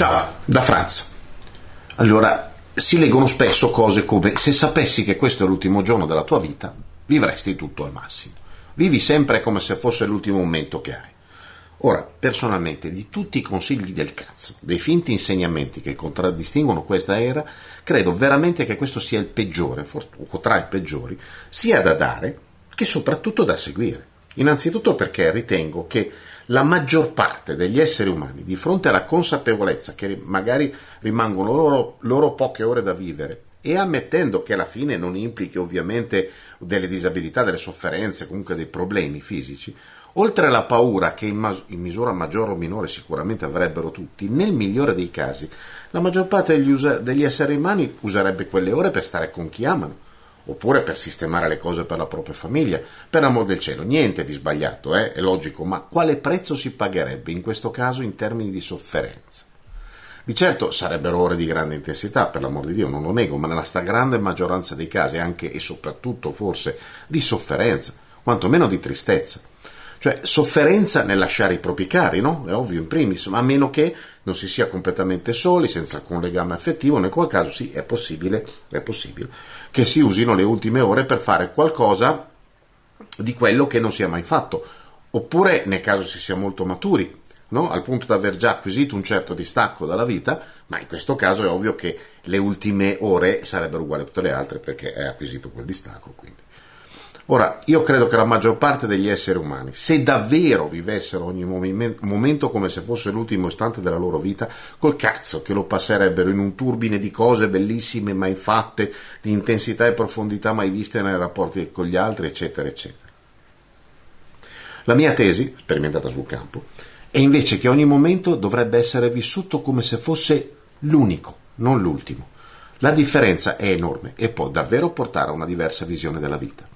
Ciao, da Franz. Allora, si leggono spesso cose come se sapessi che questo è l'ultimo giorno della tua vita, vivresti tutto al massimo. Vivi sempre come se fosse l'ultimo momento che hai. Ora, personalmente, di tutti i consigli del cazzo, dei finti insegnamenti che contraddistinguono questa era, credo veramente che questo sia il peggiore, o tra i peggiori, sia da dare che soprattutto da seguire. Innanzitutto perché ritengo che la maggior parte degli esseri umani, di fronte alla consapevolezza che magari rimangono loro, loro poche ore da vivere e ammettendo che alla fine non implichi ovviamente delle disabilità, delle sofferenze, comunque dei problemi fisici, oltre alla paura che in, mas- in, misura maggiore o minore sicuramente avrebbero tutti, nel migliore dei casi, la maggior parte degli, usa- degli esseri umani userebbe quelle ore per stare con chi amano oppure per sistemare le cose per la propria famiglia. Per amor del cielo, niente di sbagliato, eh? è logico, ma quale prezzo si pagherebbe in questo caso in termini di sofferenza? Di certo sarebbero ore di grande intensità, per l'amor di Dio, non lo nego, ma nella stragrande maggioranza dei casi anche e soprattutto forse di sofferenza, quantomeno di tristezza. Cioè, sofferenza nel lasciare i propri cari, no? È ovvio in primis, ma a meno che non si sia completamente soli, senza alcun legame affettivo, nel qual caso sì, è possibile, è possibile che si usino le ultime ore per fare qualcosa di quello che non si è mai fatto, oppure nel caso si sia molto maturi, no? al punto da aver già acquisito un certo distacco dalla vita, ma in questo caso è ovvio che le ultime ore sarebbero uguali a tutte le altre perché è acquisito quel distacco. Quindi. Ora, io credo che la maggior parte degli esseri umani, se davvero vivessero ogni momento come se fosse l'ultimo istante della loro vita, col cazzo che lo passerebbero in un turbine di cose bellissime mai fatte, di intensità e profondità mai viste nei rapporti con gli altri, eccetera, eccetera. La mia tesi, sperimentata sul campo, è invece che ogni momento dovrebbe essere vissuto come se fosse l'unico, non l'ultimo. La differenza è enorme e può davvero portare a una diversa visione della vita.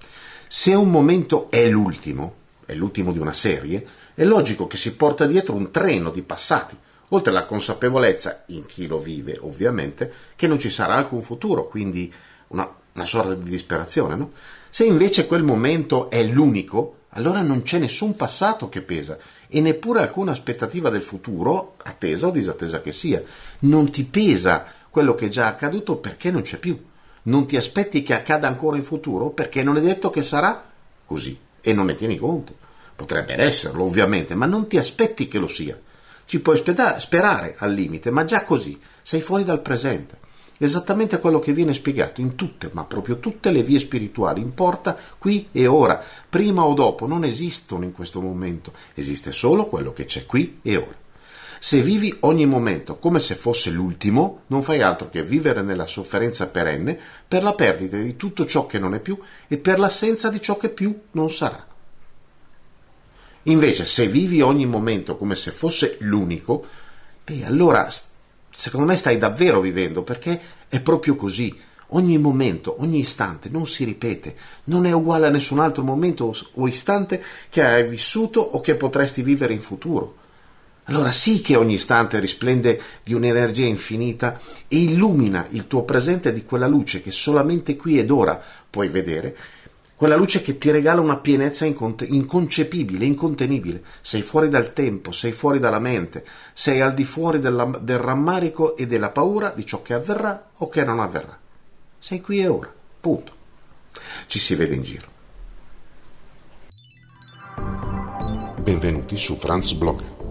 Se un momento è l'ultimo, è l'ultimo di una serie, è logico che si porta dietro un treno di passati, oltre alla consapevolezza, in chi lo vive ovviamente, che non ci sarà alcun futuro, quindi una, una sorta di disperazione. No? Se invece quel momento è l'unico, allora non c'è nessun passato che pesa e neppure alcuna aspettativa del futuro, attesa o disattesa che sia. Non ti pesa quello che è già accaduto perché non c'è più non ti aspetti che accada ancora in futuro perché non è detto che sarà così e non ne tieni conto. Potrebbe esserlo, ovviamente, ma non ti aspetti che lo sia. Ci puoi sperare al limite, ma già così sei fuori dal presente. Esattamente quello che viene spiegato in tutte, ma proprio tutte le vie spirituali. Importa qui e ora, prima o dopo, non esistono in questo momento, esiste solo quello che c'è qui e ora. Se vivi ogni momento come se fosse l'ultimo, non fai altro che vivere nella sofferenza perenne per la perdita di tutto ciò che non è più e per l'assenza di ciò che più non sarà. Invece, se vivi ogni momento come se fosse l'unico, beh, allora secondo me stai davvero vivendo perché è proprio così. Ogni momento, ogni istante non si ripete, non è uguale a nessun altro momento o istante che hai vissuto o che potresti vivere in futuro. Allora sì che ogni istante risplende di un'energia infinita e illumina il tuo presente di quella luce che solamente qui ed ora puoi vedere, quella luce che ti regala una pienezza inconcepibile, incontenibile. Sei fuori dal tempo, sei fuori dalla mente, sei al di fuori della, del rammarico e della paura di ciò che avverrà o che non avverrà. Sei qui e ora, punto. Ci si vede in giro. Benvenuti su Franz Blog